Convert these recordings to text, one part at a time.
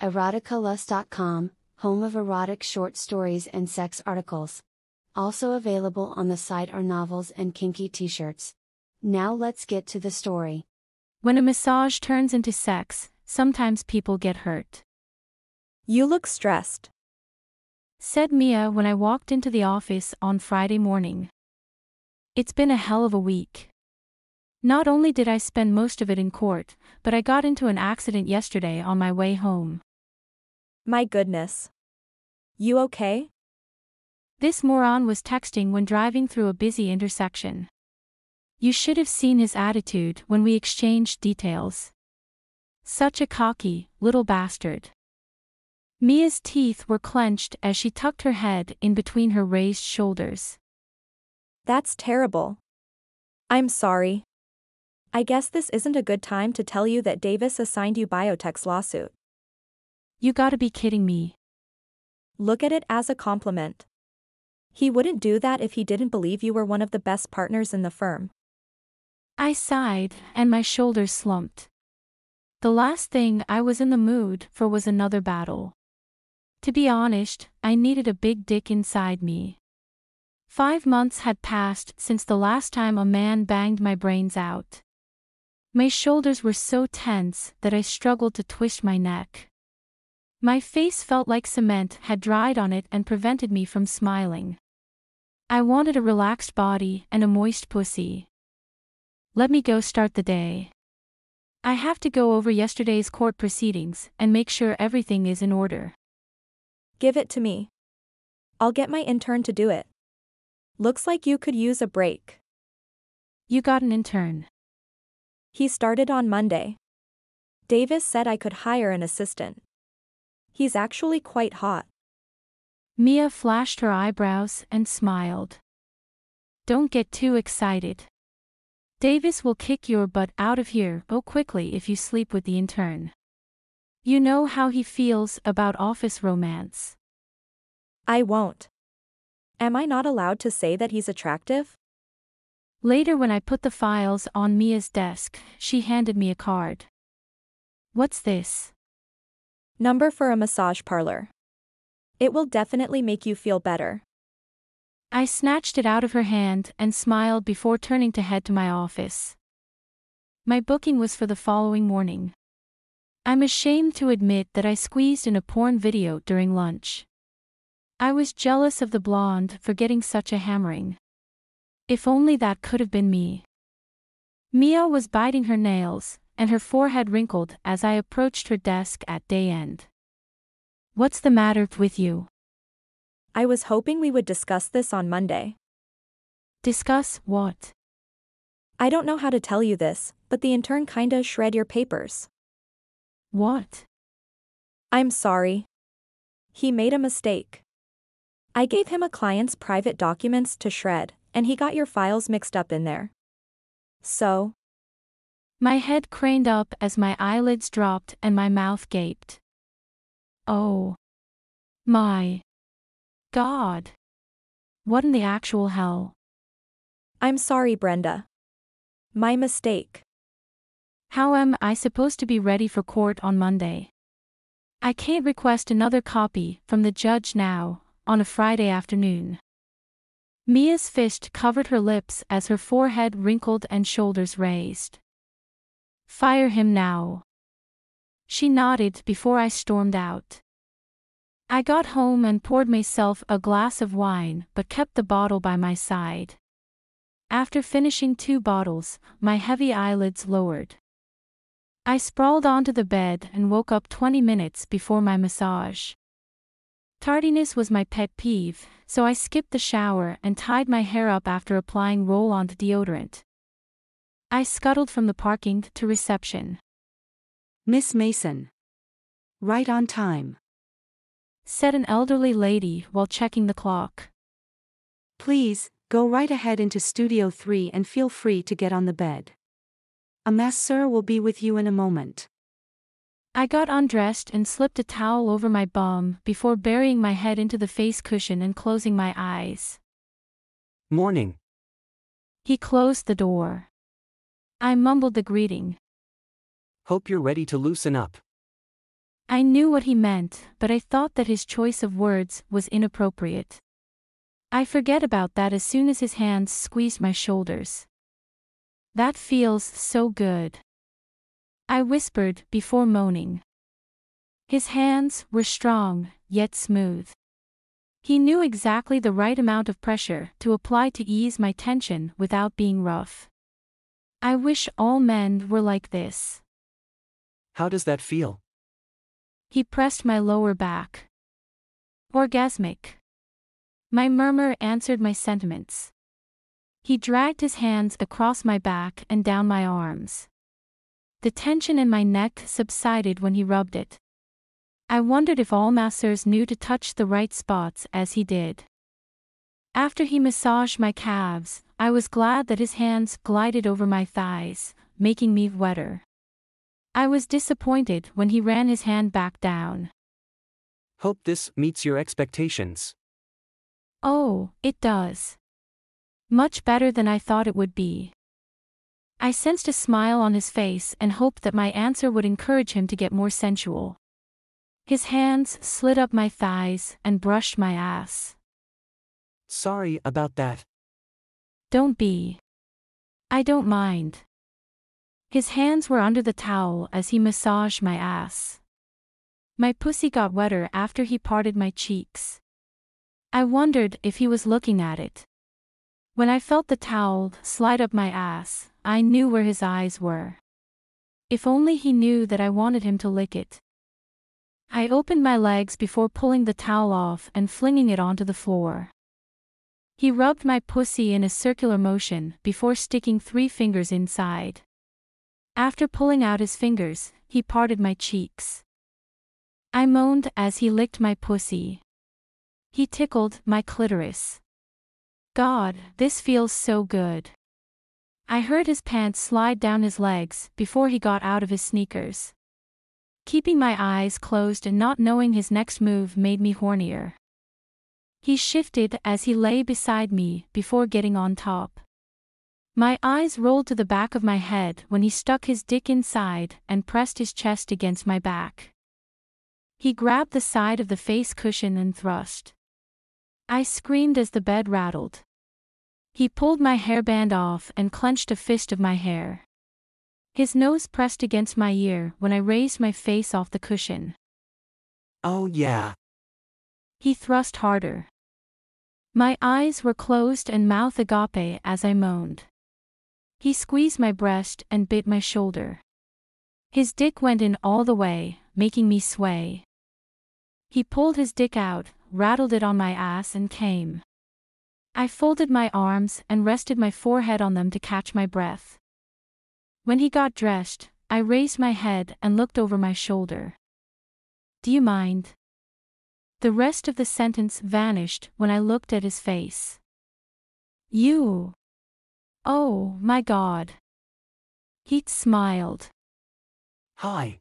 eroticalust.com, home of erotic short stories and sex articles. Also available on the site are novels and kinky t shirts. Now let's get to the story. When a massage turns into sex, sometimes people get hurt. You look stressed. Said Mia when I walked into the office on Friday morning. It's been a hell of a week. Not only did I spend most of it in court, but I got into an accident yesterday on my way home. My goodness. You okay? This moron was texting when driving through a busy intersection. You should have seen his attitude when we exchanged details. Such a cocky, little bastard. Mia's teeth were clenched as she tucked her head in between her raised shoulders. That's terrible. I'm sorry. I guess this isn't a good time to tell you that Davis assigned you biotech's lawsuit. You gotta be kidding me. Look at it as a compliment. He wouldn't do that if he didn't believe you were one of the best partners in the firm. I sighed, and my shoulders slumped. The last thing I was in the mood for was another battle. To be honest, I needed a big dick inside me. Five months had passed since the last time a man banged my brains out. My shoulders were so tense that I struggled to twist my neck. My face felt like cement had dried on it and prevented me from smiling. I wanted a relaxed body and a moist pussy. Let me go start the day. I have to go over yesterday's court proceedings and make sure everything is in order. Give it to me. I'll get my intern to do it. Looks like you could use a break. You got an intern. He started on Monday. Davis said I could hire an assistant. He's actually quite hot. Mia flashed her eyebrows and smiled. Don't get too excited. Davis will kick your butt out of here oh quickly if you sleep with the intern. You know how he feels about office romance. I won't. Am I not allowed to say that he's attractive? Later, when I put the files on Mia's desk, she handed me a card. What's this? Number for a massage parlor. It will definitely make you feel better. I snatched it out of her hand and smiled before turning to head to my office. My booking was for the following morning. I'm ashamed to admit that I squeezed in a porn video during lunch. I was jealous of the blonde for getting such a hammering. If only that could have been me. Mia was biting her nails, and her forehead wrinkled as I approached her desk at day end. What's the matter with you? I was hoping we would discuss this on Monday. Discuss what? I don't know how to tell you this, but the intern kinda shred your papers. What? I'm sorry. He made a mistake. I gave him a client's private documents to shred, and he got your files mixed up in there. So? My head craned up as my eyelids dropped and my mouth gaped. Oh. My. God. What in the actual hell? I'm sorry, Brenda. My mistake. How am I supposed to be ready for court on Monday? I can't request another copy from the judge now, on a Friday afternoon. Mia's fist covered her lips as her forehead wrinkled and shoulders raised. Fire him now. She nodded before I stormed out. I got home and poured myself a glass of wine but kept the bottle by my side. After finishing two bottles, my heavy eyelids lowered. I sprawled onto the bed and woke up 20 minutes before my massage. Tardiness was my pet peeve, so I skipped the shower and tied my hair up after applying roll on deodorant. I scuttled from the parking to reception. Miss Mason. Right on time. Said an elderly lady while checking the clock. Please, go right ahead into Studio 3 and feel free to get on the bed. A masseur will be with you in a moment. I got undressed and slipped a towel over my bum before burying my head into the face cushion and closing my eyes. Morning. He closed the door. I mumbled the greeting. Hope you're ready to loosen up. I knew what he meant, but I thought that his choice of words was inappropriate. I forget about that as soon as his hands squeezed my shoulders. That feels so good. I whispered before moaning. His hands were strong, yet smooth. He knew exactly the right amount of pressure to apply to ease my tension without being rough. I wish all men were like this. How does that feel? He pressed my lower back. Orgasmic. My murmur answered my sentiments. He dragged his hands across my back and down my arms. The tension in my neck subsided when he rubbed it. I wondered if all masseurs knew to touch the right spots as he did. After he massaged my calves, I was glad that his hands glided over my thighs, making me wetter. I was disappointed when he ran his hand back down. Hope this meets your expectations. Oh, it does. Much better than I thought it would be. I sensed a smile on his face and hoped that my answer would encourage him to get more sensual. His hands slid up my thighs and brushed my ass. Sorry about that. Don't be. I don't mind. His hands were under the towel as he massaged my ass. My pussy got wetter after he parted my cheeks. I wondered if he was looking at it. When I felt the towel slide up my ass, I knew where his eyes were. If only he knew that I wanted him to lick it. I opened my legs before pulling the towel off and flinging it onto the floor. He rubbed my pussy in a circular motion before sticking three fingers inside. After pulling out his fingers, he parted my cheeks. I moaned as he licked my pussy. He tickled my clitoris. God, this feels so good. I heard his pants slide down his legs before he got out of his sneakers. Keeping my eyes closed and not knowing his next move made me hornier. He shifted as he lay beside me before getting on top. My eyes rolled to the back of my head when he stuck his dick inside and pressed his chest against my back. He grabbed the side of the face cushion and thrust. I screamed as the bed rattled. He pulled my hairband off and clenched a fist of my hair. His nose pressed against my ear when I raised my face off the cushion. Oh yeah. He thrust harder. My eyes were closed and mouth agape as I moaned. He squeezed my breast and bit my shoulder. His dick went in all the way, making me sway. He pulled his dick out, rattled it on my ass and came. I folded my arms and rested my forehead on them to catch my breath. When he got dressed, I raised my head and looked over my shoulder. Do you mind? The rest of the sentence vanished when I looked at his face. You. Oh, my God. He smiled. Hi.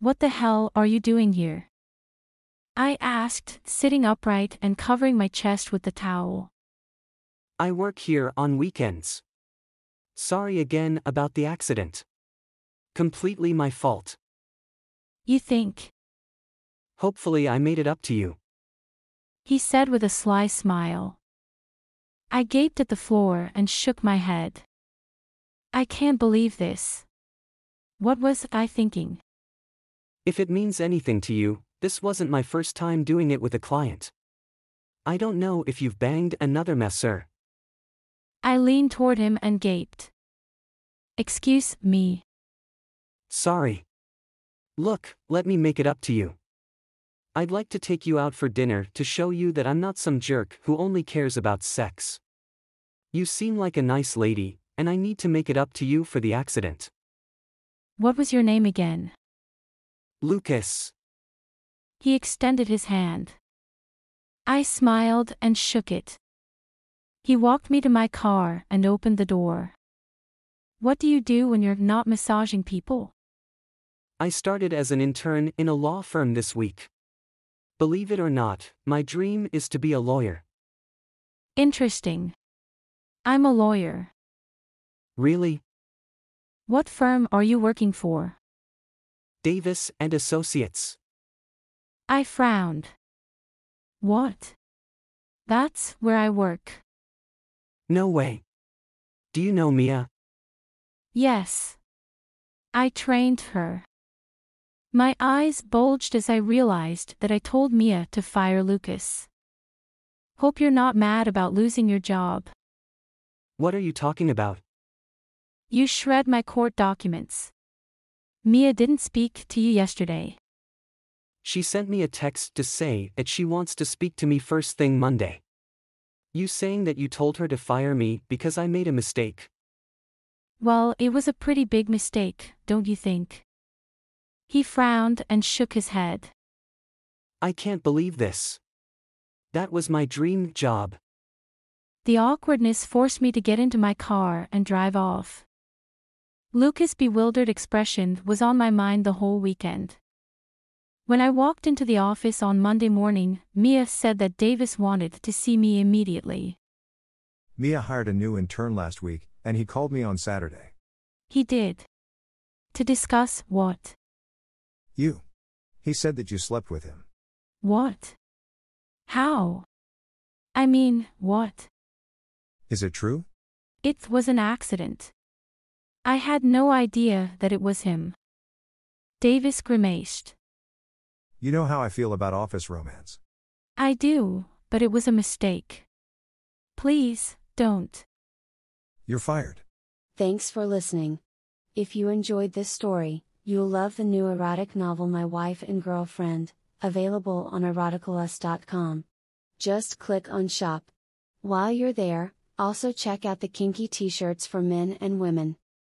What the hell are you doing here? I asked, sitting upright and covering my chest with the towel. I work here on weekends. Sorry again about the accident. Completely my fault. You think? Hopefully, I made it up to you. He said with a sly smile. I gaped at the floor and shook my head. I can't believe this. What was I thinking? If it means anything to you, this wasn't my first time doing it with a client. I don't know if you've banged another masseur. I leaned toward him and gaped. Excuse me. Sorry. Look, let me make it up to you. I'd like to take you out for dinner to show you that I'm not some jerk who only cares about sex. You seem like a nice lady, and I need to make it up to you for the accident. What was your name again? Lucas. He extended his hand. I smiled and shook it. He walked me to my car and opened the door. What do you do when you're not massaging people? I started as an intern in a law firm this week. Believe it or not, my dream is to be a lawyer. Interesting. I'm a lawyer. Really? What firm are you working for? Davis and Associates. I frowned. What? That's where I work. No way. Do you know Mia? Yes. I trained her. My eyes bulged as I realized that I told Mia to fire Lucas. Hope you're not mad about losing your job. What are you talking about? You shred my court documents. Mia didn't speak to you yesterday. She sent me a text to say that she wants to speak to me first thing Monday. You saying that you told her to fire me because I made a mistake. Well, it was a pretty big mistake, don't you think? He frowned and shook his head. I can't believe this. That was my dream job. The awkwardness forced me to get into my car and drive off. Lucas' bewildered expression was on my mind the whole weekend. When I walked into the office on Monday morning, Mia said that Davis wanted to see me immediately. Mia hired a new intern last week, and he called me on Saturday. He did. To discuss what? You. He said that you slept with him. What? How? I mean, what? Is it true? It was an accident. I had no idea that it was him. Davis grimaced. You know how I feel about office romance. I do, but it was a mistake. Please, don't. You're fired. Thanks for listening. If you enjoyed this story, you'll love the new erotic novel My Wife and Girlfriend, available on eroticalust.com. Just click on shop. While you're there, also check out the kinky t shirts for men and women.